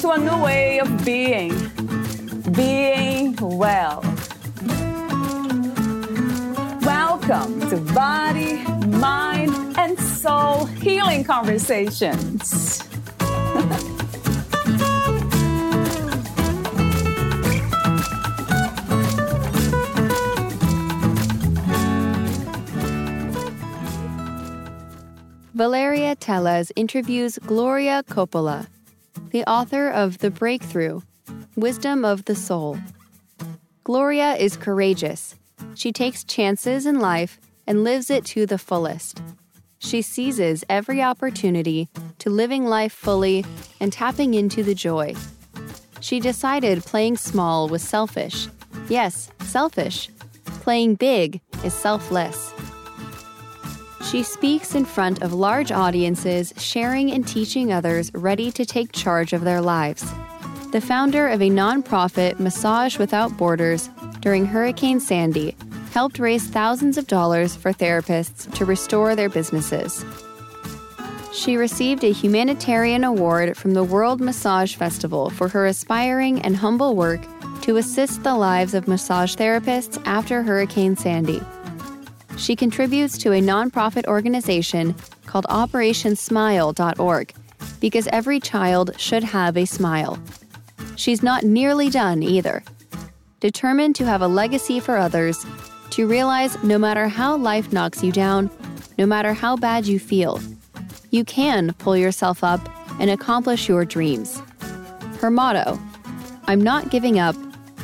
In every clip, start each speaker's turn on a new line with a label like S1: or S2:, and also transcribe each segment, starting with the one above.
S1: to a new way of being, being well. Welcome to Body, Mind, and Soul Healing Conversations.
S2: Valeria Teles interviews Gloria Coppola, the author of The Breakthrough Wisdom of the Soul. Gloria is courageous. She takes chances in life and lives it to the fullest. She seizes every opportunity to living life fully and tapping into the joy. She decided playing small was selfish. Yes, selfish. Playing big is selfless. She speaks in front of large audiences, sharing and teaching others ready to take charge of their lives. The founder of a nonprofit, Massage Without Borders, during Hurricane Sandy, helped raise thousands of dollars for therapists to restore their businesses. She received a humanitarian award from the World Massage Festival for her aspiring and humble work to assist the lives of massage therapists after Hurricane Sandy. She contributes to a nonprofit organization called OperationSmile.org because every child should have a smile. She's not nearly done either. Determined to have a legacy for others, to realize no matter how life knocks you down, no matter how bad you feel, you can pull yourself up and accomplish your dreams. Her motto I'm not giving up,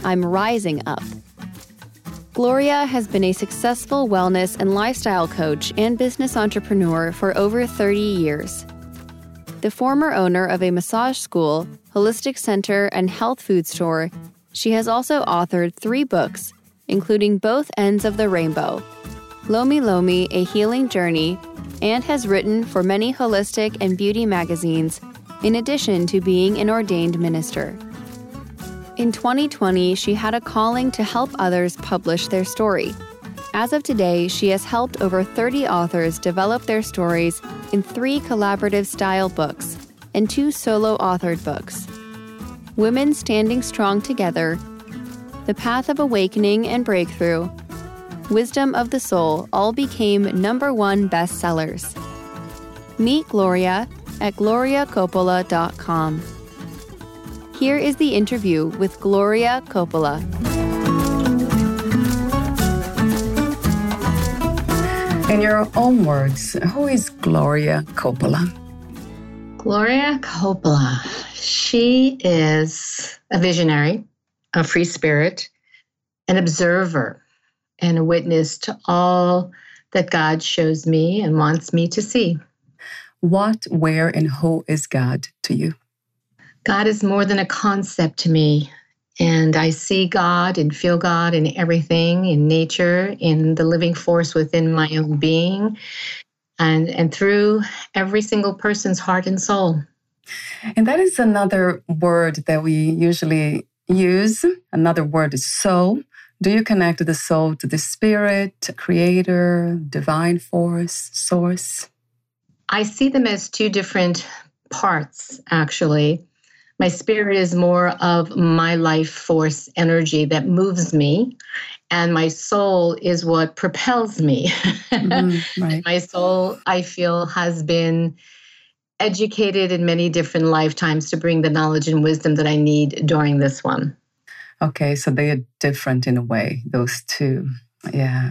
S2: I'm rising up. Gloria has been a successful wellness and lifestyle coach and business entrepreneur for over 30 years. The former owner of a massage school, holistic center, and health food store, she has also authored three books, including Both Ends of the Rainbow, Lomi Lomi, A Healing Journey, and has written for many holistic and beauty magazines, in addition to being an ordained minister. In 2020, she had a calling to help others publish their story. As of today, she has helped over 30 authors develop their stories in three collaborative style books and two solo authored books Women Standing Strong Together, The Path of Awakening and Breakthrough, Wisdom of the Soul all became number one bestsellers. Meet Gloria at gloriacoppola.com. Here is the interview with Gloria Coppola.
S3: In your own words, who is Gloria Coppola?
S4: Gloria Coppola. She is a visionary, a free spirit, an observer, and a witness to all that God shows me and wants me to see.
S3: What, where, and who is God to you?
S4: God is more than a concept to me. And I see God and feel God in everything, in nature, in the living force within my own being, and, and through every single person's heart and soul.
S3: And that is another word that we usually use. Another word is soul. Do you connect the soul to the spirit, creator, divine force, source?
S4: I see them as two different parts, actually. My spirit is more of my life force energy that moves me, and my soul is what propels me. Mm, right. my soul, I feel, has been educated in many different lifetimes to bring the knowledge and wisdom that I need during this one.
S3: Okay, so they are different in a way, those two. Yeah.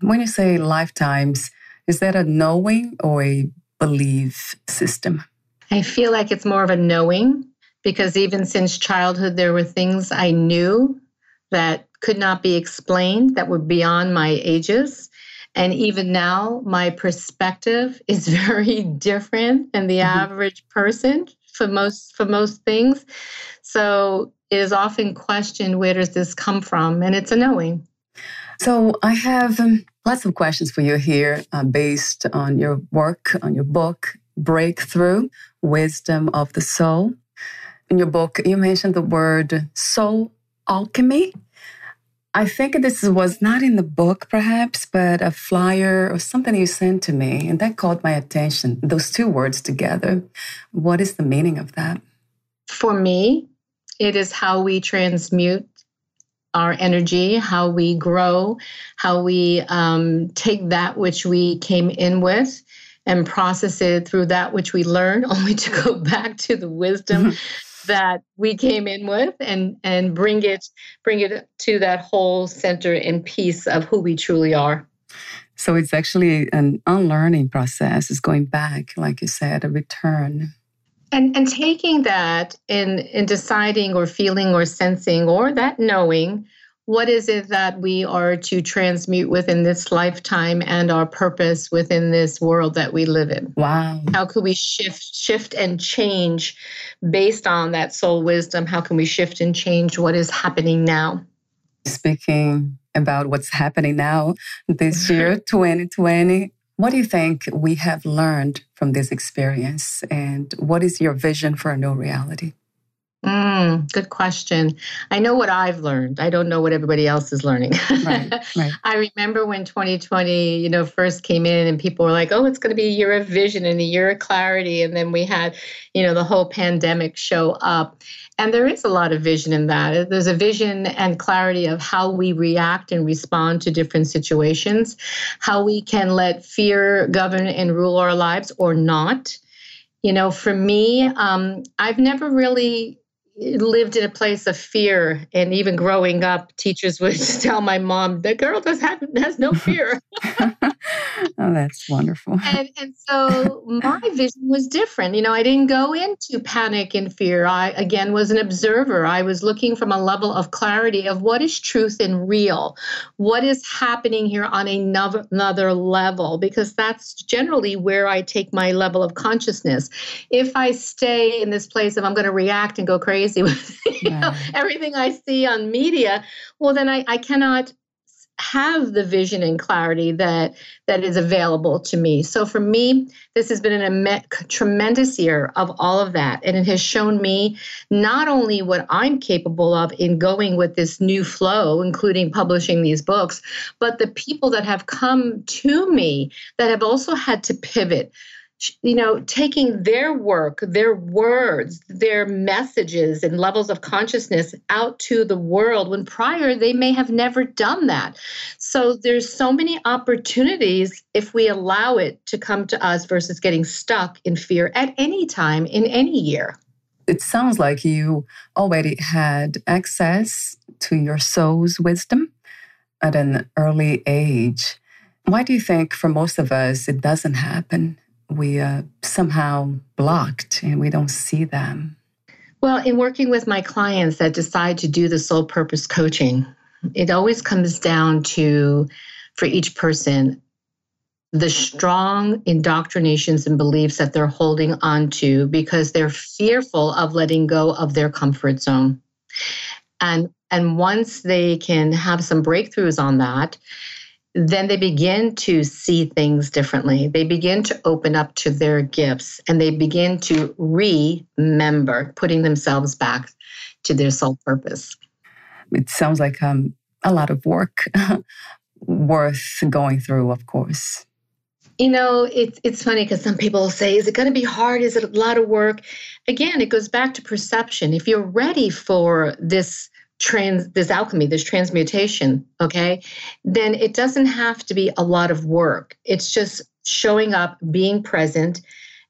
S3: When you say lifetimes, is that a knowing or a belief system?
S4: I feel like it's more of a knowing because even since childhood, there were things I knew that could not be explained that were beyond my ages. And even now, my perspective is very different than the mm-hmm. average person for most for most things. So it is often questioned where does this come from, and it's a knowing.
S3: So I have um, lots of questions for you here, uh, based on your work, on your book, Breakthrough: Wisdom of the Soul. In your book, you mentioned the word soul alchemy. I think this was not in the book, perhaps, but a flyer or something you sent to me, and that caught my attention. Those two words together. What is the meaning of that?
S4: For me, it is how we transmute our energy, how we grow, how we um, take that which we came in with and process it through that which we learned, only to go back to the wisdom mm-hmm. that we came in with and and bring it bring it to that whole center and piece of who we truly are.
S3: So it's actually an unlearning process it's going back like you said a return.
S4: And and taking that in in deciding or feeling or sensing or that knowing what is it that we are to transmute within this lifetime and our purpose within this world that we live in?
S3: Wow.
S4: How could we shift shift and change based on that soul wisdom? How can we shift and change what is happening now?
S3: Speaking about what's happening now this year 2020 what do you think we have learned from this experience? And what is your vision for a new reality
S4: Mm, good question. I know what I've learned. I don't know what everybody else is learning. Right, right. I remember when 2020, you know, first came in and people were like, "Oh, it's going to be a year of vision and a year of clarity," and then we had, you know, the whole pandemic show up. And there is a lot of vision in that. There's a vision and clarity of how we react and respond to different situations, how we can let fear govern and rule our lives or not. You know, for me, um, I've never really lived in a place of fear and even growing up teachers would tell my mom the girl does have has no fear
S3: oh that's wonderful.
S4: And, and so my vision was different. You know i didn't go into panic and fear. I again was an observer. I was looking from a level of clarity of what is truth and real? What is happening here on another, another level? Because that's generally where i take my level of consciousness. If i stay in this place of i'm going to react and go crazy with you know, everything I see on media, well, then I, I cannot have the vision and clarity that that is available to me. So for me, this has been a tremendous year of all of that, and it has shown me not only what I'm capable of in going with this new flow, including publishing these books, but the people that have come to me that have also had to pivot you know, taking their work, their words, their messages and levels of consciousness out to the world when prior they may have never done that. So there's so many opportunities if we allow it to come to us versus getting stuck in fear at any time in any year.
S3: It sounds like you already had access to your soul's wisdom at an early age. Why do you think for most of us it doesn't happen? We uh, somehow blocked and we don't see them?
S4: Well, in working with my clients that decide to do the soul purpose coaching, it always comes down to, for each person, the strong indoctrinations and beliefs that they're holding on to because they're fearful of letting go of their comfort zone. And and once they can have some breakthroughs on that, then they begin to see things differently. They begin to open up to their gifts and they begin to remember putting themselves back to their soul purpose.
S3: It sounds like um, a lot of work worth going through, of course.
S4: You know, it's it's funny because some people say, "Is it going to be hard? Is it a lot of work?" Again, it goes back to perception. If you're ready for this trans this alchemy this transmutation okay then it doesn't have to be a lot of work. It's just showing up being present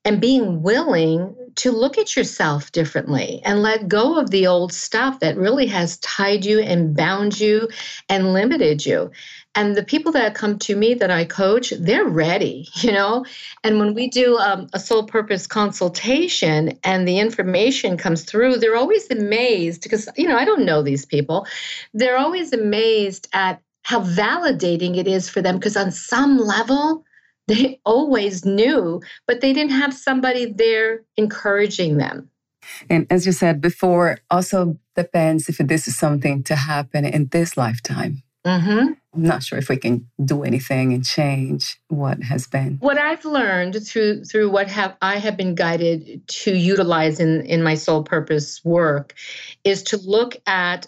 S4: and being willing to look at yourself differently and let go of the old stuff that really has tied you and bound you and limited you and the people that come to me that I coach, they're ready, you know. And when we do um, a soul purpose consultation and the information comes through, they're always amazed because, you know, I don't know these people. They're always amazed at how validating it is for them because on some level, they always knew, but they didn't have somebody there encouraging them
S3: And as you said before, also depends if this is something to happen in this lifetime. Mm-hmm. I'm not sure if we can do anything and change what has been.
S4: What I've learned through through what have I have been guided to utilize in in my soul purpose work is to look at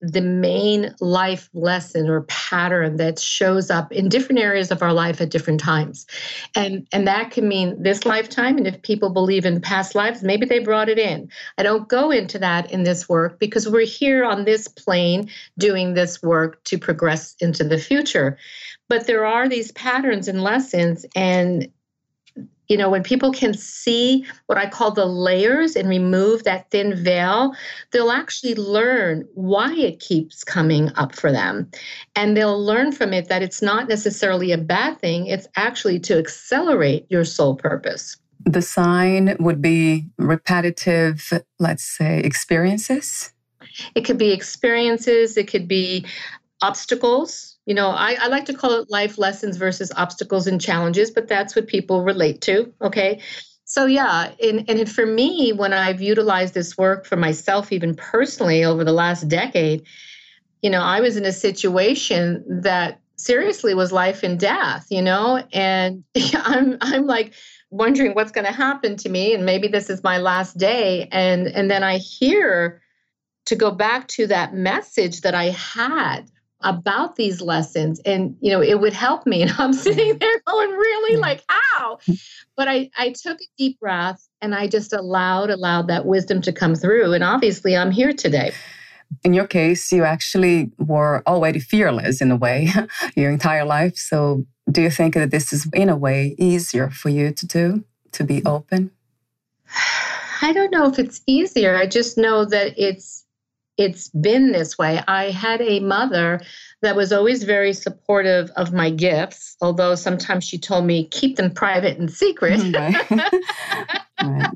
S4: the main life lesson or pattern that shows up in different areas of our life at different times. And and that can mean this lifetime and if people believe in past lives maybe they brought it in. I don't go into that in this work because we're here on this plane doing this work to progress into the future. But there are these patterns and lessons and you know, when people can see what I call the layers and remove that thin veil, they'll actually learn why it keeps coming up for them. And they'll learn from it that it's not necessarily a bad thing, it's actually to accelerate your soul purpose.
S3: The sign would be repetitive, let's say, experiences.
S4: It could be experiences, it could be obstacles you know I, I, like to call it life lessons versus obstacles and challenges but that's what people relate to okay? So yeah and, and for me when i've utilized this work for myself even personally over the last decade you know i was in a situation that seriously was life and death you know? And i'm i'm like wondering what's going to happen to me and maybe this is my last day and and then i hear to go back to that message that i had about these lessons. And you know it would help me. And i'm sitting there going really? Like how? But i i took a deep breath and i just allowed allowed that wisdom to come through. And obviously i'm here today.
S3: In your case you actually were already fearless in a way your entire life. So do you think that this is in a way easier for you to do to be open?
S4: I don't know if it's easier. I just know that it's it's been this way. I had a mother that was always very supportive of my gifts, although sometimes she told me keep them private and secret right.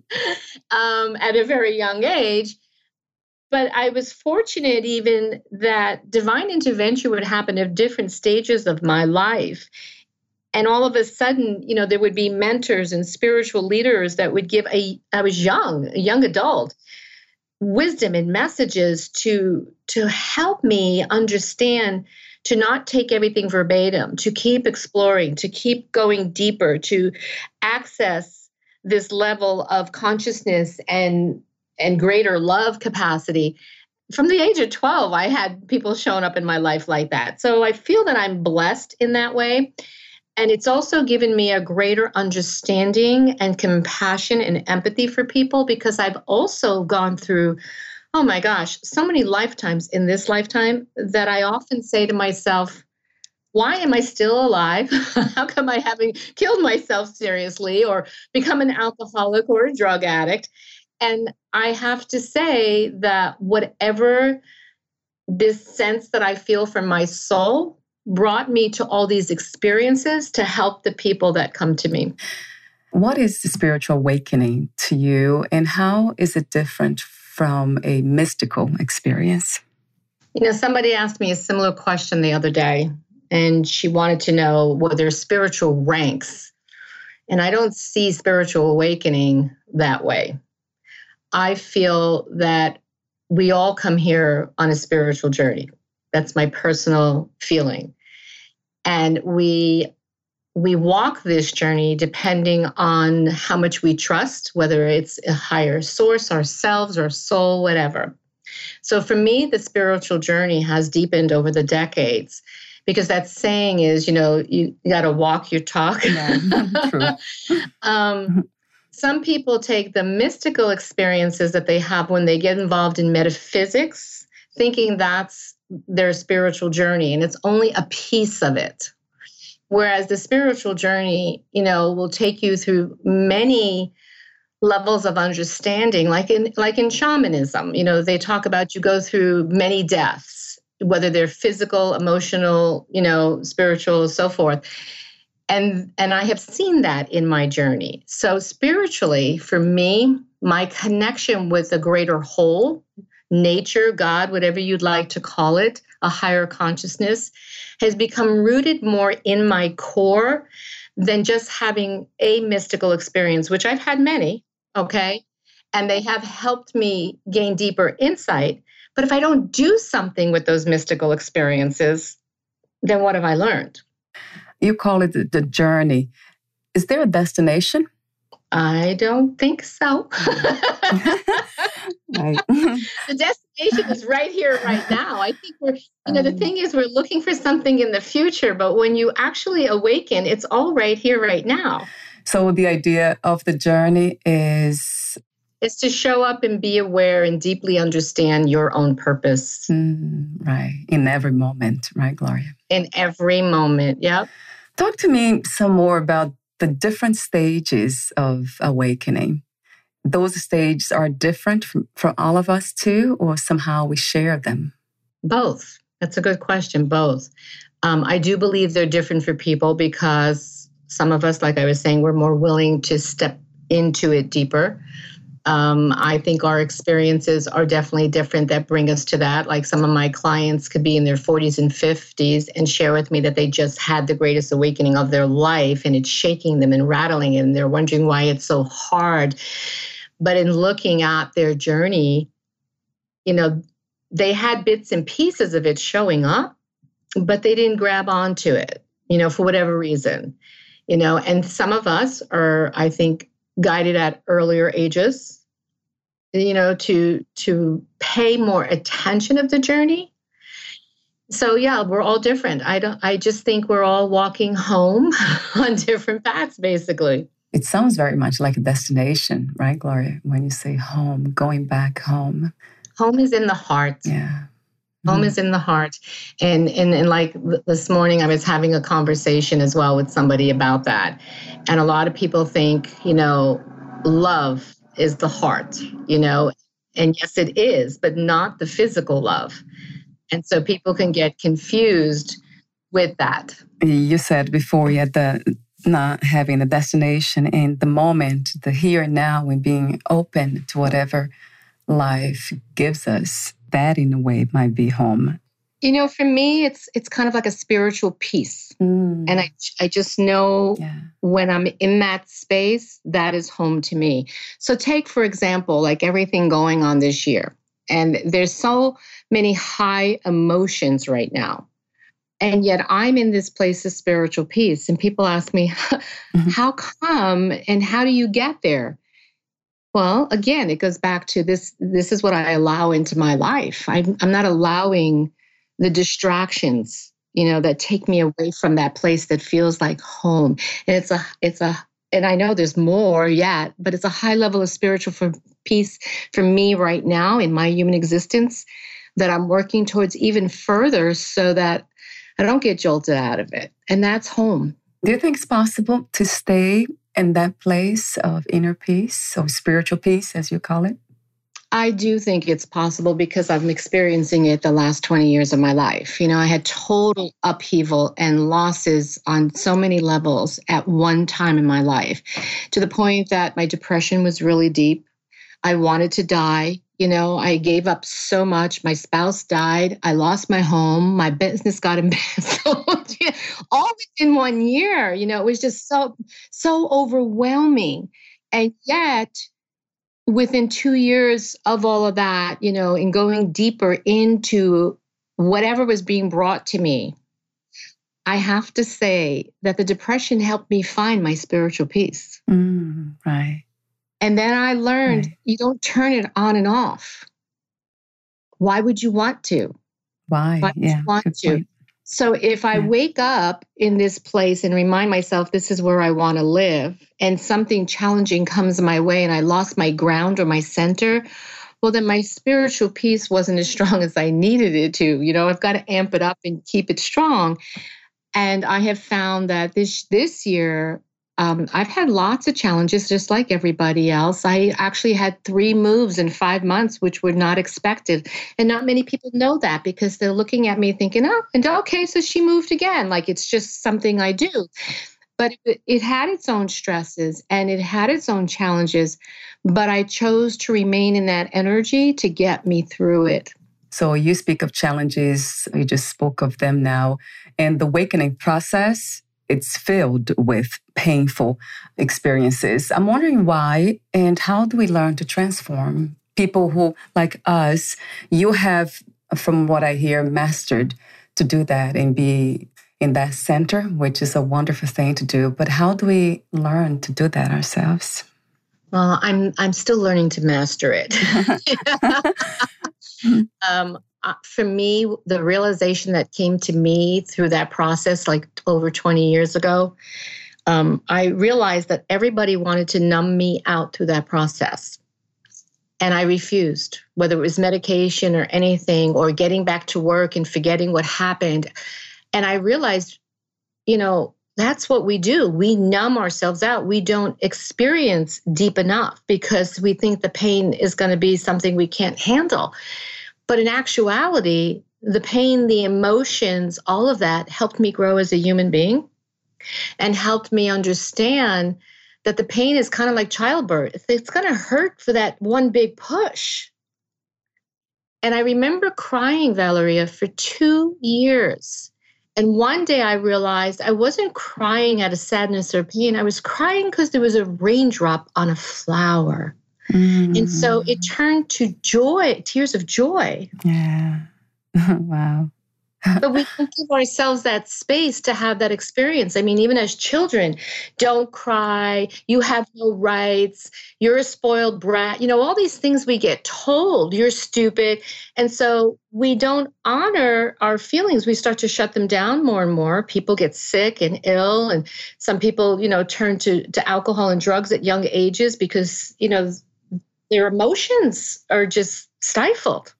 S4: um, at a very young age. But I was fortunate even that divine intervention would happen at different stages of my life. And all of a sudden, you know, there would be mentors and spiritual leaders that would give a, I was young, a young adult, wisdom and messages to to help me understand to not take everything verbatim to keep exploring to keep going deeper to access this level of consciousness and and greater love capacity. From the age of 12 i had people showing up in my life like that. So i feel that i'm blessed in that way and it's also given me a greater understanding and compassion and empathy for people because I've also gone through, oh my gosh, so many lifetimes in this lifetime that I often say to myself, why am I still alive? How come I haven't killed myself seriously or become an alcoholic or a drug addict? And I have to say that whatever this sense that I feel from my soul, brought me to all these experiences to help the people that come to me.
S3: What is the spiritual awakening to you, and how is it different from a mystical experience?
S4: You know, somebody asked me a similar question the other day, and she wanted to know whether spiritual ranks. And I don't see spiritual awakening that way. I feel that we all come here on a spiritual journey. That's my personal feeling. And we we walk this journey depending on how much we trust, whether it's a higher source, ourselves, our soul, whatever. So for me, the spiritual journey has deepened over the decades because that saying is, you know, you, you got to walk your talk. Yeah, um, some people take the mystical experiences that they have when they get involved in metaphysics, thinking that's their spiritual journey and it's only a piece of it. Whereas the spiritual journey you know will take you through many levels of understanding like in like in shamanism. You know they talk about you go through many deaths whether they're physical emotional you know spiritual so forth. And and i have seen that in my journey. So spiritually for me my connection with the greater whole nature, God, whatever you'd like to call it, a higher consciousness, has become rooted more in my core than just having a mystical experience, which I've had many, okay? and they have helped me gain deeper insight. But if I don't do something with those mystical experiences, then what have I learned?
S3: You call it the journey. Is there a destination?
S4: I don't think so. the destination is right here, right now. I think we're, you know, the um, thing is, we're looking for something in the future, but when you actually awaken, it's all right here, right now.
S3: So the idea of the journey is
S4: is to show up and be aware and deeply understand your own purpose.
S3: Mm, right. In every moment, right, Gloria?
S4: In every moment. Yep.
S3: Talk to me some more about the different stages of awakening. Those stages are different for all of us too, or somehow we share them?
S4: Both. That's a good question. Both. Um, I do believe they're different for people because some of us, like I was saying, we're more willing to step into it deeper. Um, I think our experiences are definitely different that bring us to that. Like some of my clients could be in their 40s and 50s and share with me that they just had the greatest awakening of their life and it's shaking them and rattling and they're wondering why it's so hard. But in looking at their journey, you know, they had bits and pieces of it showing up, but they didn't grab onto it, you know, for whatever reason. You know, and some of us are, I think, guided at earlier ages you know to to pay more attention of the journey. So yeah we're all different. I don't i just think we're all walking home on different paths basically.
S3: It sounds very much like a destination right gloria? When you say home going back home.
S4: Home is in the heart.
S3: Yeah
S4: home mm-hmm. is in the heart and, and and like this morning i was having a conversation as well with somebody about that and a lot of people think, you know, love is the heart, you know, and yes, it is, but not the physical love. And so people can get confused with that.
S3: You said before, yeah, the not having a destination in the moment, the here and now, and being open to whatever life gives us. That, in a way, might be home.
S4: You know, for me, it's it's kind of like a spiritual peace, mm. and I I just know yeah. when I'm in that space, that is home to me. So take for example, like everything going on this year, and there's so many high emotions right now, and yet I'm in this place of spiritual peace. And people ask me, mm-hmm. how come, and how do you get there? Well, again, it goes back to this. This is what I allow into my life. I'm, I'm not allowing the distractions you know that take me away from that place that feels like home and it's a it's a and i know there's more yet but it's a high level of spiritual for peace for me right now in my human existence that i'm working towards even further so that i don't get jolted out of it and that's home
S3: do you think it's possible to stay in that place of inner peace or spiritual peace as you call it
S4: I do think it's possible because I'm experiencing it the last 20 years of my life. You know, I had total upheaval and losses on so many levels at one time in my life to the point that my depression was really deep. I wanted to die. You know, I gave up so much. My spouse died. I lost my home. My business got embezzled. All within one year. You know, it was just so, so overwhelming. And yet, within two years of all of that, you know, and going deeper into whatever was being brought to me, I have to say that the depression helped me find my spiritual peace.
S3: Mm, right.
S4: And then I learned right. you don't turn it on and off. Why would you want to?
S3: Why?
S4: Why yeah, want to? Point. So if I wake up in this place and remind myself this is where I want to live, and something challenging comes my way and I lost my ground or my center, well, then my spiritual peace wasn't as strong as I needed it to. You know, I've got to amp it up and keep it strong. And I have found that this this year um, I've had lots of challenges, just like everybody else. I actually had three moves in five months, which were not expected. And not many people know that because they're looking at me thinking, oh, and okay, so she moved again. Like it's just something I do. But it, it had its own stresses and it had its own challenges. But I chose to remain in that energy to get me through it.
S3: So you speak of challenges, you just spoke of them now. And the awakening process it's filled with painful experiences. I'm wondering why and how do we learn to transform people who, like us, you have, from what I hear, mastered to do that and be in that center, which is a wonderful thing to do. But how do we learn to do that ourselves?
S4: Well, I'm I'm still learning to master it. um, uh, for me, the realization that came to me through that process, like over 20 years ago, um, I realized that everybody wanted to numb me out through that process. And I refused, whether it was medication or anything, or getting back to work and forgetting what happened. And I realized, you know, that's what we do. We numb ourselves out. We don't experience deep enough because we think the pain is going to be something we can't handle. But in actuality, the pain, the emotions, all of that helped me grow as a human being and helped me understand that the pain is kind of like childbirth. It's going to hurt for that one big push. And I remember crying, Valeria, for two years. And one day I realized I wasn't crying out of sadness or pain. I was crying because there was a raindrop on a flower. Mm. And so it mm. turned to joy, tears of joy.
S3: Yeah. wow
S4: but we can give ourselves that space to have that experience. I mean, even as children, don't cry, you have no rights, you're a spoiled brat, you know, all these things we get told, you're stupid. And so we don't honor our feelings. We start to shut them down more and more. People get sick and ill, and some people, you know, turn to, to alcohol and drugs at young ages because, you know, their emotions are just stifled.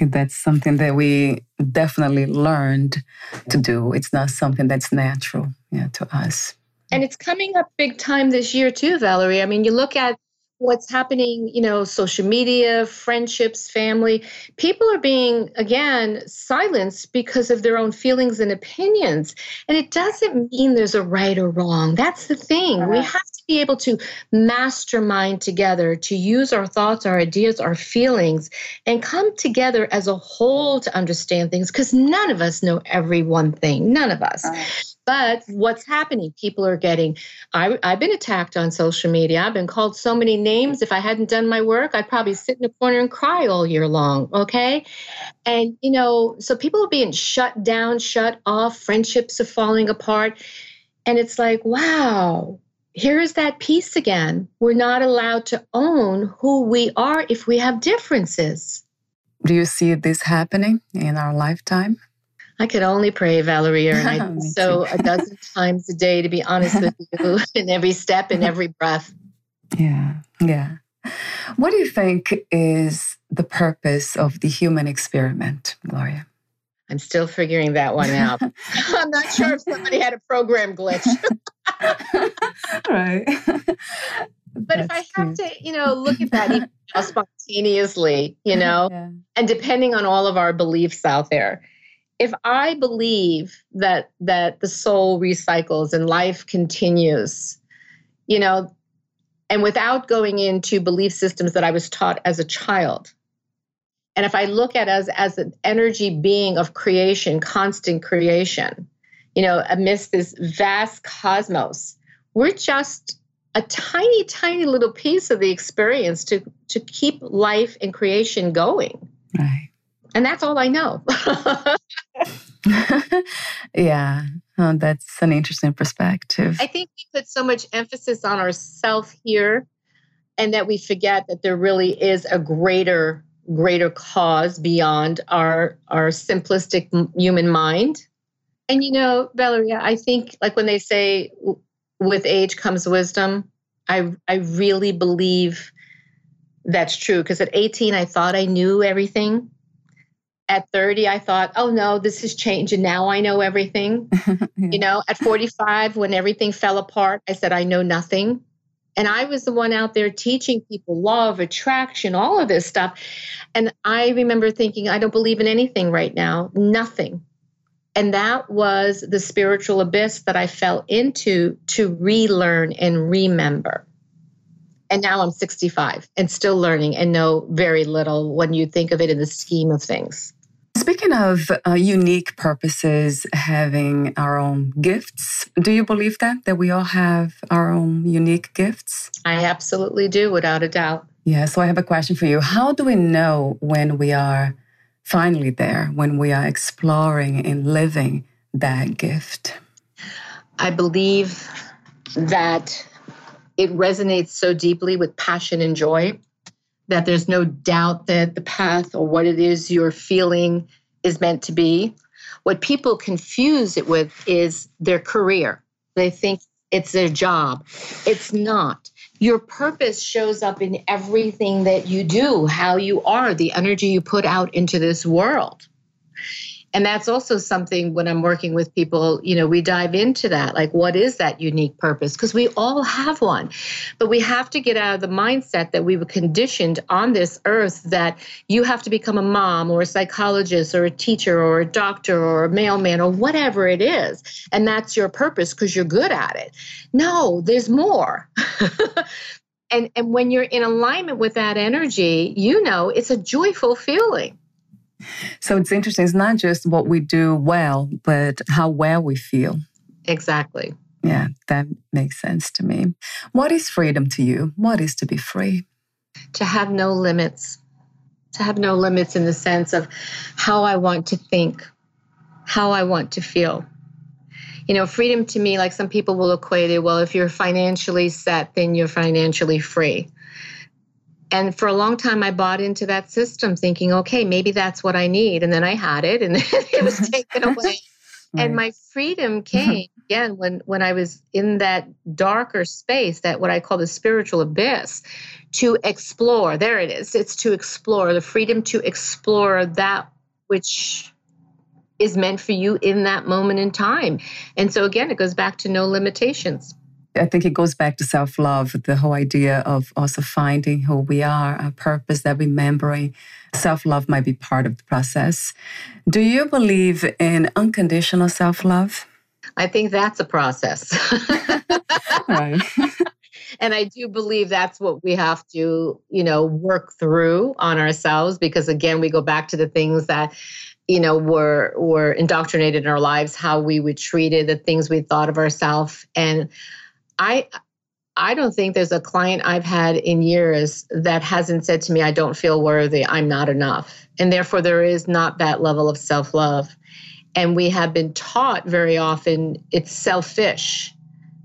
S3: That's something that we definitely learned to do. It's not something that's natural yeah, to us.
S4: And it's coming up big time this year too, Valerie. I mean, you look at what's happening, you know, social media, friendships, family, people are being, again, silenced because of their own feelings and opinions. And it doesn't mean there's a right or wrong. That's the thing. Uh-huh. We have to be able to mastermind together, to use our thoughts, our ideas, our feelings, and come together as a whole to understand things because none of us know every one thing. None of us. Uh-huh. But what's happening? People are getting, I, I've been attacked on social media. I've been called so many names. If I hadn't done my work, I'd probably sit in a corner and cry all year long. Okay. And, you know, so people are being shut down, shut off, friendships are falling apart. And it's like, wow, here's that piece again. We're not allowed to own who we are if we have differences.
S3: Do you see this happening in our lifetime?
S4: I could only pray, Valeria, and I do so a dozen times a day, to be honest with you, in every step, in every breath.
S3: Yeah, yeah. What do you think is the purpose of the human experiment, Gloria?
S4: I'm still figuring that one out. I'm not sure if somebody had a program glitch.
S3: right.
S4: but if I have to, you know, look at that spontaneously, you know, yeah. and depending on all of our beliefs out there, if I believe that that the soul recycles and life continues, you know, and without going into belief systems that I was taught as a child, and if I look at us as an energy being of creation, constant creation, you know, amidst this vast cosmos, we're just a tiny, tiny little piece of the experience to to keep life and creation going.
S3: Right.
S4: And that's all I know.
S3: yeah, oh, that's an interesting perspective.
S4: I think we put so much emphasis on ourself here and that we forget that there really is a greater greater cause beyond our our simplistic human mind. And you know, Valeria, I think like when they say with age comes wisdom, I I really believe that's true because at 18 I thought I knew everything at 30 i thought oh no this has changed and now i know everything. Yeah. you know at 45 when everything fell apart i said i know nothing. And i was the one out there teaching people law of attraction all of this stuff. And i remember thinking i don't believe in anything right now nothing. And that was the spiritual abyss that i fell into to relearn and remember. And now i'm 65 and still learning and know very little when you think of it in the scheme of things
S3: Speaking of uh, unique purposes, having our own gifts, do you believe that that we all have our own unique gifts?
S4: I absolutely do, without a doubt.
S3: Yeah. So I have a question for you. How do we know when we are finally there, when we are exploring and living that gift?
S4: I believe that it resonates so deeply with passion and joy that there's no doubt that the path or what it is you're feeling is meant to be. What people confuse it with is their career. They think it's their job. It's not. Your purpose shows up in everything that you do, how you are, the energy you put out into this world and that's also something when i'm working with people you know we dive into that like what is that unique purpose? Because we all have one. But we have to get out of the mindset that we were conditioned on this earth that you have to become a mom or a psychologist or a teacher or a doctor or a mailman or whatever it is. And that's your purpose because you're good at it. No there's more. And and when you're in alignment with that energy you know it's a joyful feeling
S3: so it's interesting. It's not just what we do well, but how well we feel.
S4: Exactly.
S3: Yeah, that makes sense to me. What is freedom to you? What is to be free?
S4: To have no limits. To have no limits in the sense of how I want to think, how I want to feel. You know, freedom to me, like some people will equate it, well, if you're financially set, then you're financially free and for a long time i bought into that system thinking okay maybe that's what i need. And then i had it and it was taken away. Right. and my freedom mm-hmm. came again when when i was in that darker space that what i call the spiritual abyss to explore. There it is. It's to explore the freedom to explore that which is meant for you in that moment in time. And so again it goes back to no limitations
S3: I think it goes back to self love, the whole idea of also finding who we are, our purpose, that remembering self love might be part of the process. Do you believe in unconditional self love?
S4: I think that's a process. right. and I do believe that's what we have to, you know, work through on ourselves because again, we go back to the things that you know were were indoctrinated in our lives how we were treated the things we thought of ourselves and I I don't think there's a client I've had in years that hasn't said to me, I don't feel worthy, I'm not enough. And therefore, there is not that level of self love. And we have been taught very often it's selfish,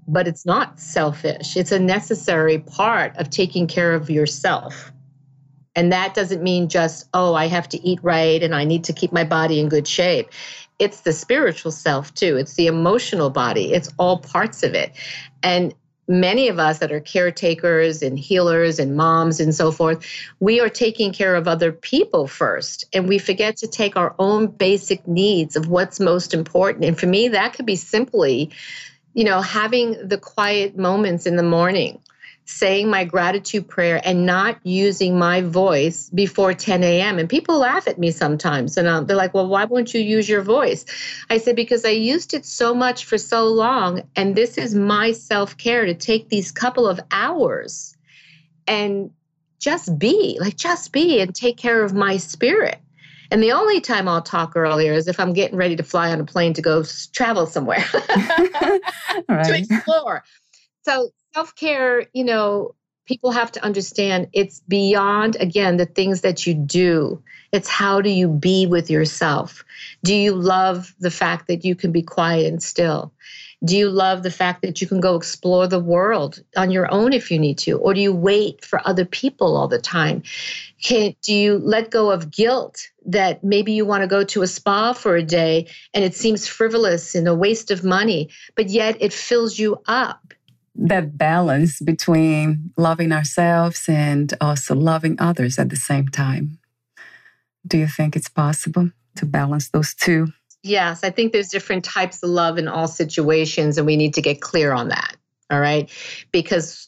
S4: but it's not selfish. It's a necessary part of taking care of yourself. And that doesn't mean just, oh, I have to eat right and I need to keep my body in good shape. It's the spiritual self too, it's the emotional body, it's all parts of it. And many of us that are caretakers and healers and moms and so forth, we are taking care of other people first. And we forget to take our own basic needs of what's most important. And for me, that could be simply, you know, having the quiet moments in the morning saying my gratitude prayer and not using my voice before 10 a.m. And people laugh at me sometimes and uh, they're like, well, why won't you use your voice? I said, because I used it so much for so long. And this is my self care to take these couple of hours and just be, like, just be and take care of my spirit. And the only time I'll talk earlier is if I'm getting ready to fly on a plane to go travel somewhere right. to explore. So self care, you know, people have to understand it's beyond, again, the things that you do. It's how do you be with yourself? Do you love the fact that you can be quiet and still? Do you love the fact that you can go explore the world on your own if you need to? Or do you wait for other people all the time? Can, do you let go of guilt that maybe you want to go to a spa for a day and it seems frivolous and a waste of money, but yet it fills you up?
S3: That balance between loving ourselves and also loving others at the same time. Do you think it's possible to balance those two?
S4: Yes, I think there's different types of love in all situations, and we need to get clear on that. All right. Because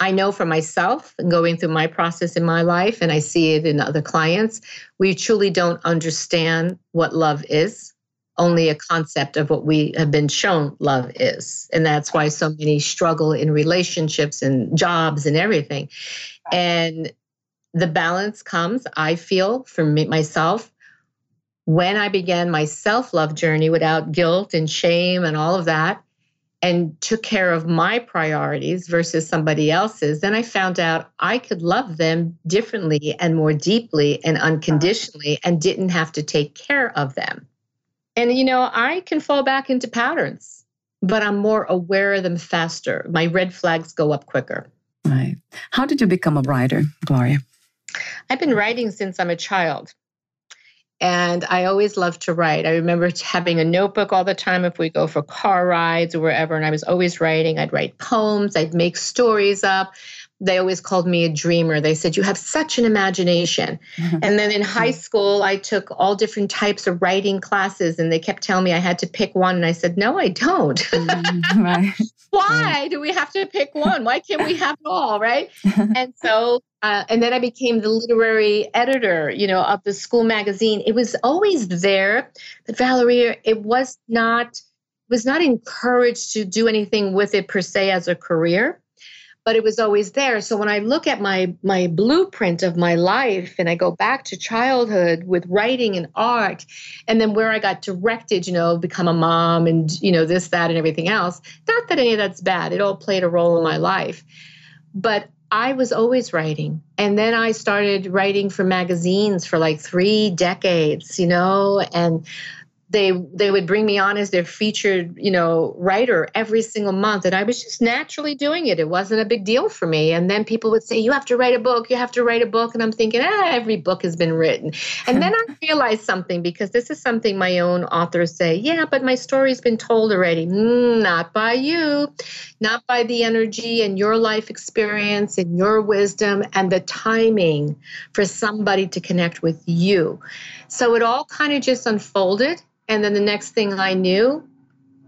S4: I know for myself going through my process in my life, and I see it in other clients, we truly don't understand what love is only a concept of what we have been shown love is. And that's why so many struggle in relationships and jobs and everything. And the balance comes, I feel, for me, myself, when I began my self love journey without guilt and shame and all of that, and took care of my priorities versus somebody else's, then I found out I could love them differently and more deeply and unconditionally and didn't have to take care of them. And, you know, I can fall back into patterns, but I'm more aware of them faster. My red flags go up quicker.
S3: Right. How did you become a writer, Gloria?
S4: I've been writing since I'm a child. And I always loved to write. I remember having a notebook all the time if we go for car rides or wherever. And I was always writing. I'd write poems, I'd make stories up. They always called me a dreamer. They said, You have such an imagination. Mm-hmm. And then in high school, I took all different types of writing classes, and they kept telling me I had to pick one. And I said, No, I don't. Mm-hmm. right. Why do we have to pick one? Why can't we have it all? Right. and so uh, and then I became the literary editor, you know, of the school magazine. It was always there, but Valerie, it was not was not encouraged to do anything with it per se as a career but it was always there. So when i look at my my blueprint of my life and i go back to childhood with writing and art and then where i got directed you know become a mom and you know this that and everything else not that any of that's bad. It all played a role in my life. But I was always writing. And then I started writing for magazines for like three decades, you know, and they they would bring me on as their featured you know writer every single month. And i was just naturally doing it. It wasn't a big deal for me. And then people would say you have to write a book. You have to write a book. And i'm thinking ah every book has been written. And then i realized something because this is something my own authors say yeah but my story's been told already. Mm, not by you not by the energy and your life experience and your wisdom and the timing for somebody to connect with you so it all kind of just unfolded and then the next thing I knew,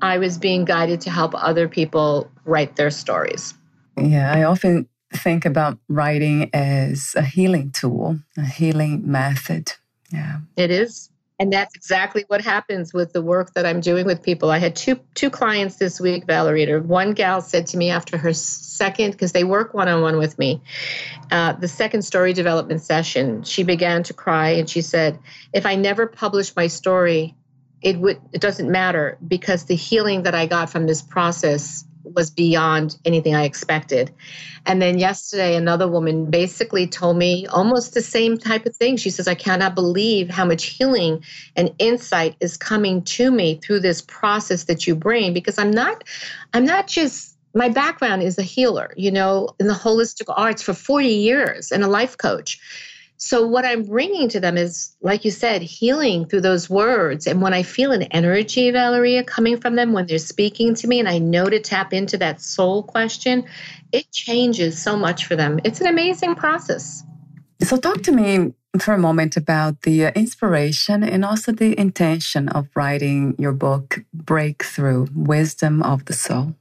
S4: I was being guided to help other people write their stories.
S3: Yeah, I often think about writing as a healing tool, a healing method. Yeah.
S4: It is. And that's exactly what happens with the work that I'm doing with people. I had two two clients this week, Valerie. One gal said to me after her second, because they work one on one with me, uh, the second story development session, she began to cry and she said, "If I never publish my story, it would it doesn't matter because the healing that I got from this process was beyond anything I expected. And then yesterday, another woman basically told me almost the same type of thing. She says, I cannot believe how much healing and insight is coming to me through this process that you bring because I'm not, I'm not just, my background is a healer, you know, in the holistic arts for 40 years and a life coach. So, what I'm bringing to them is, like you said, healing through those words. And when I feel an energy, Valeria, coming from them when they're speaking to me, and I know to tap into that soul question, it changes so much for them. It's an amazing process.
S3: So, talk to me for a moment about the uh, inspiration and also the intention of writing your book, Breakthrough Wisdom of the Soul.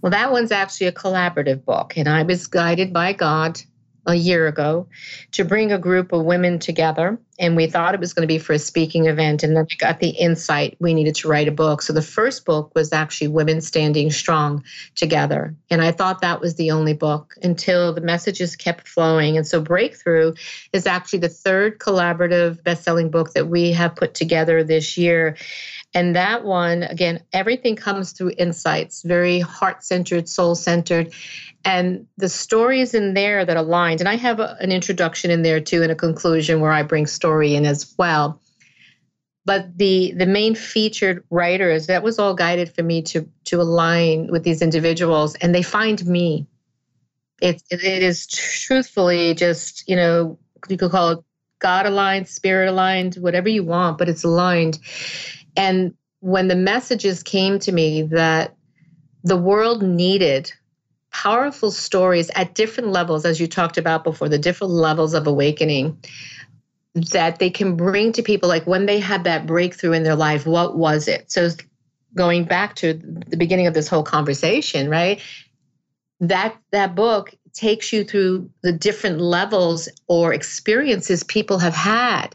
S4: Well, that one's actually a collaborative book, and I was guided by God a year ago to bring a group of women together. And we thought it was going to be for a speaking event. And then we got the insight we needed to write a book. So the first book was actually Women Standing Strong Together. And I thought that was the only book until the messages kept flowing. And so Breakthrough is actually the third collaborative best selling book that we have put together this year. And that one, again, everything comes through insights, very heart centered, soul centered. And the stories in there that aligned, and I have a, an introduction in there too, and a conclusion where I bring story in as well. But the the main featured writers, that was all guided for me to to align with these individuals, and they find me. It it is truthfully just you know you could call it God aligned, spirit aligned, whatever you want, but it's aligned. And when the messages came to me that the world needed powerful stories at different levels, as you talked about before, the different levels of awakening that they can bring to people, like when they had that breakthrough in their life, what was it? So, going back to the beginning of this whole conversation, right? That that book takes you through the different levels or experiences people have had.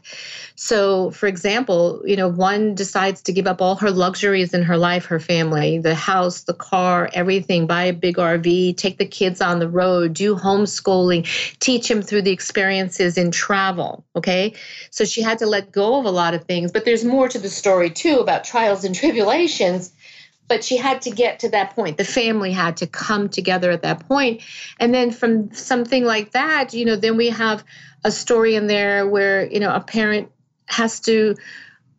S4: So, for example, you know, one decides to give up all her luxuries in her life, her family, the house, the car, everything, buy a big RV, take the kids on the road, do homeschooling, teach them through the experiences in travel. Okay. So she had to let go of a lot of things. But there's more to the story, too, about trials and tribulations but she had to get to that point. The family had to come together at that point. And then from something like that you know then we have a story in there where you know a parent has to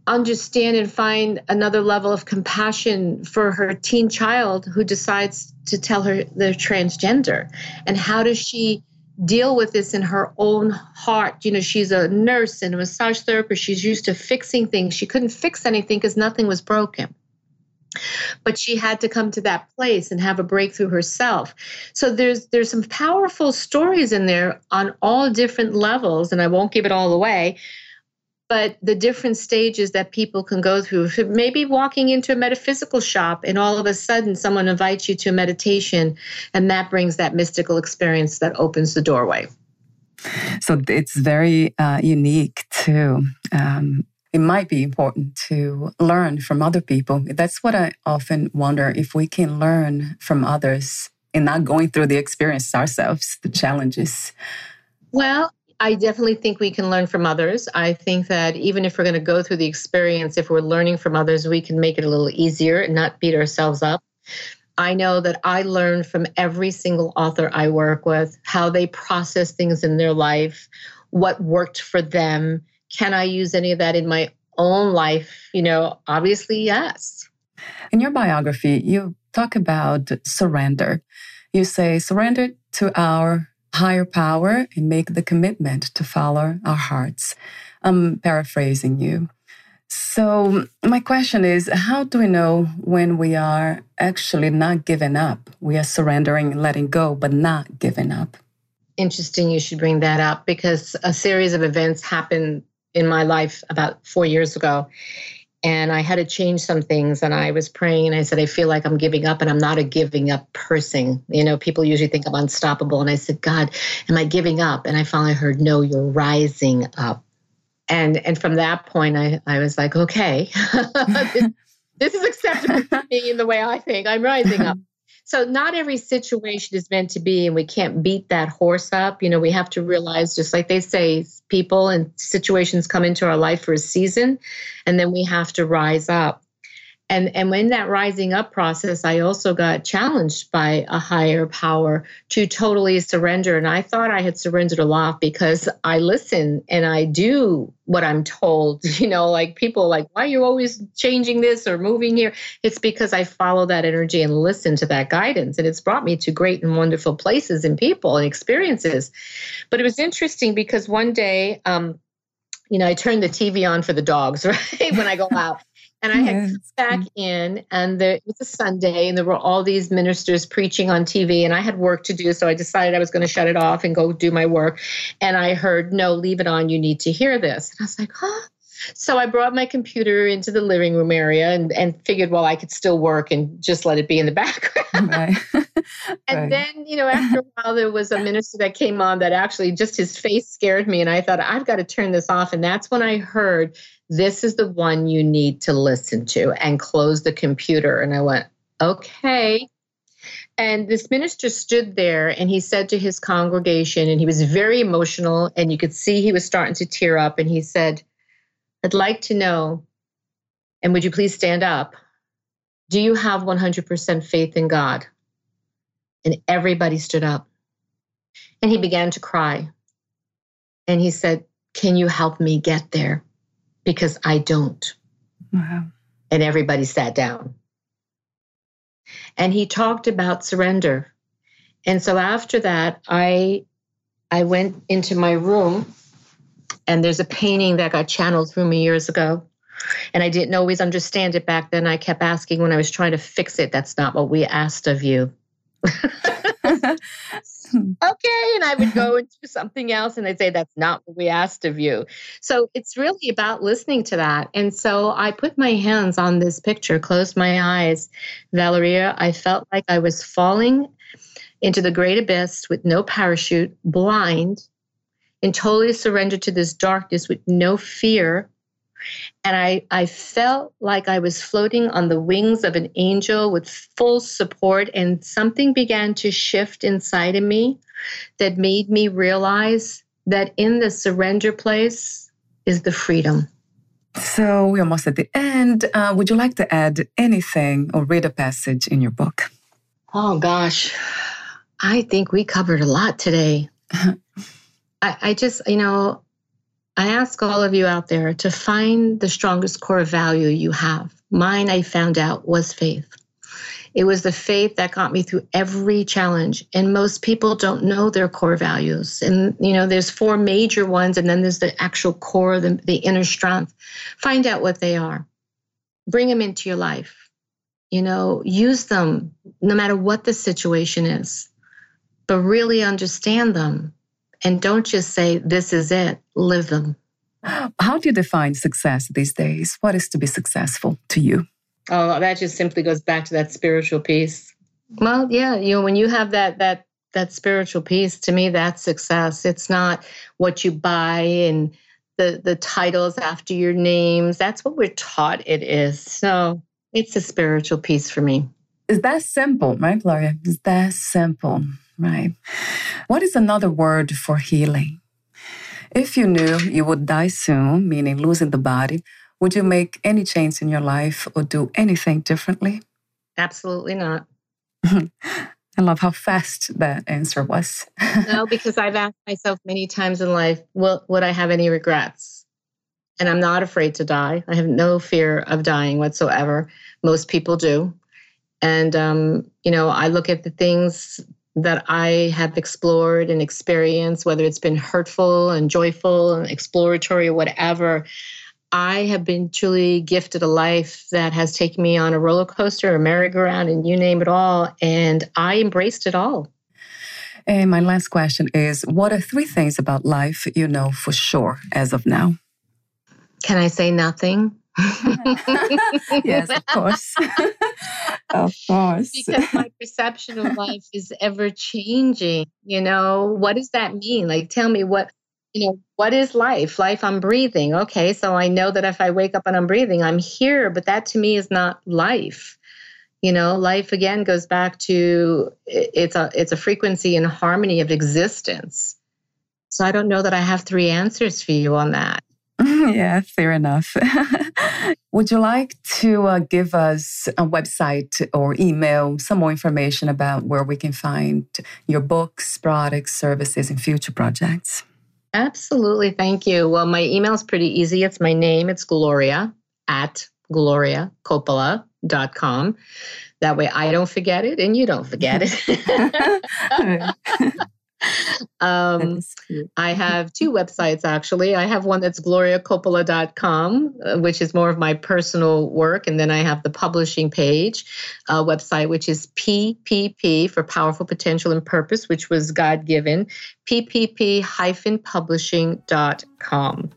S4: understand and find another level of compassion for her teen child who decides to tell her they're transgender. And how does she deal with this in her own heart? You know she's a nurse and a massage therapist. She's used to fixing things. She couldn't fix anything because nothing was broken but she had to come to that place and have a breakthrough herself. So there's there's some powerful stories in there on all different levels and i won't give it all away but the different stages that people can go through. Maybe walking into a metaphysical shop and all of a sudden someone invites you to a meditation and that brings that mystical experience that opens the doorway.
S3: So it's very uh, unique too um, it might be important to learn from other people. That's what I often wonder if we can learn from others and not going through the experience ourselves, the challenges.
S4: Well, I definitely think we can learn from others. I think that even if we're going to go through the experience, if we're learning from others, we can make it a little easier and not beat ourselves up. I know that I learn from every single author I work with how they process things in their life, what worked for them, can I use any of that in my own life? You know, obviously, yes.
S3: In your biography, you talk about surrender. You say, surrender to our higher power and make the commitment to follow our hearts. I'm paraphrasing you. So, my question is how do we know when we are actually not giving up? We are surrendering, letting go, but not giving up.
S4: Interesting you should bring that up because a series of events happened in my life about four years ago. And I had to change some things. And I was praying and I said, I feel like I'm giving up and I'm not a giving up person. You know, people usually think I'm unstoppable. And I said, God, am I giving up? And I finally heard, No, you're rising up. And and from that point I, I was like, okay, this, this is acceptable to me in the way I think. I'm rising up. So not every situation is meant to be, and we can't beat that horse up. You know, we have to realize, just like they say, people and situations come into our life for a season, and then we have to rise up and and when that rising up process i also got challenged by a higher power to totally surrender and i thought i had surrendered a lot because i listen and i do what i'm told you know like people like why are you always changing this or moving here it's because i follow that energy and listen to that guidance and it's brought me to great and wonderful places and people and experiences but it was interesting because one day um, you know, I turn the TV on for the dogs, right? when I go out. And I had come back mm. in, and it was a Sunday, and there were all these ministers preaching on TV, and I had work to do, so I decided I was going to shut it off and go do my work. And I heard, "No, leave it on. You need to hear this." And I was like, "Huh." So I brought my computer into the living room area and, and figured, well, I could still work and just let it be in the background. Right. and right. then, you know, after a while, there was a minister that came on that actually just his face scared me. And I thought, I've got to turn this off. And that's when I heard, this is the one you need to listen to and close the computer. And I went, okay. And this minister stood there and he said to his congregation, and he was very emotional, and you could see he was starting to tear up. And he said, I'd like to know, and would you please stand up? Do you have 100% faith in God? And everybody stood up. And he began to cry. And he said, Can you help me get there? Because I don't. Wow. And everybody sat down. And he talked about surrender. And so after that, I I went into my room and there's a painting that got channeled through me years ago. And I didn't always understand it back then. I kept asking when I was trying to fix it, that's not what we asked of you. okay. And I would go and do something else and they'd say, that's not what we asked of you. So it's really about listening to that. And so I put my hands on this picture, closed my eyes. Valeria, I felt like I was falling into the great abyss with no parachute, blind, and totally surrendered to this darkness with no fear. And I, I felt like I was floating on the wings of an angel with full support, and something began to shift inside of me that made me realize that in the surrender place is the freedom.
S3: So we're almost at the end. Uh, would you like to add anything or read a passage in your book?
S4: Oh, gosh. I think we covered a lot today. I, I just, you know, I ask all of you out there to find the strongest core value you have. Mine, I found out, was faith. It was the faith that got me through every challenge. And most people don't know their core values. And, you know, there's four major ones, and then there's the actual core, the, the inner strength. Find out what they are, bring them into your life. You know, use them no matter what the situation is, but really understand them. And don't just say, this is it, live them.
S3: How do you define success these days? What is to be successful to you?
S4: Oh, that just simply goes back to that spiritual piece. Well, yeah, you know, when you have that that that spiritual piece, to me, that's success. It's not what you buy and the the titles after your names. That's what we're taught it is. So it's a spiritual piece for me.
S3: Is that simple, right, Gloria? Is that simple, right? What is another word for healing? If you knew you would die soon, meaning losing the body, would you make any change in your life or do anything differently?
S4: Absolutely not.
S3: I love how fast that answer was.
S4: no, because I've asked myself many times in life, will, would I have any regrets? And I'm not afraid to die. I have no fear of dying whatsoever. Most people do. And, um, you know, I look at the things that I have explored and experienced, whether it's been hurtful and joyful and exploratory or whatever. I have been truly gifted a life that has taken me on a roller coaster, a merry-go-round, and you name it all. And I embraced it all.
S3: And my last question is What are three things about life you know for sure as of now?
S4: Can I say nothing?
S3: yes, of course. of course.
S4: Because my perception of life is ever changing. You know, what does that mean? Like, tell me what you know, what is life? Life, I'm breathing. Okay, so I know that if I wake up and I'm breathing, I'm here, but that to me is not life. You know, life again goes back to it's a it's a frequency and harmony of existence. So I don't know that I have three answers for you on that.
S3: yeah, fair enough. Would you like to uh, give us a website or email some more information about where we can find your books, products, services, and future projects?
S4: Absolutely. Thank you. Well, my email is pretty easy. It's my name. It's Gloria at gloriacoppola.com. That way I don't forget it and you don't forget it. um, I have two websites actually. I have one that's gloriacoppola.com, uh, which is more of my personal work. And then I have the publishing page uh, website, which is PPP for Powerful Potential and Purpose, which was God given, ppp-publishing.com.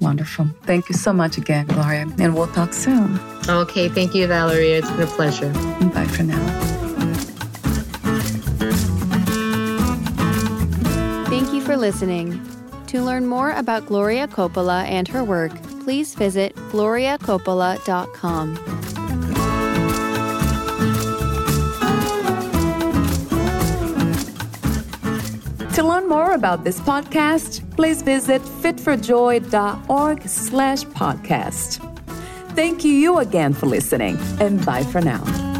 S3: Wonderful. Thank you so much again, Gloria. And we'll talk soon.
S4: Okay. Thank you, Valeria. It's been a pleasure.
S3: Bye for now.
S2: Listening. To learn more about Gloria Coppola and her work, please visit gloriacoppola.com.
S1: To learn more about this podcast, please visit fitforjoy.org slash podcast. Thank you again for listening, and bye for now.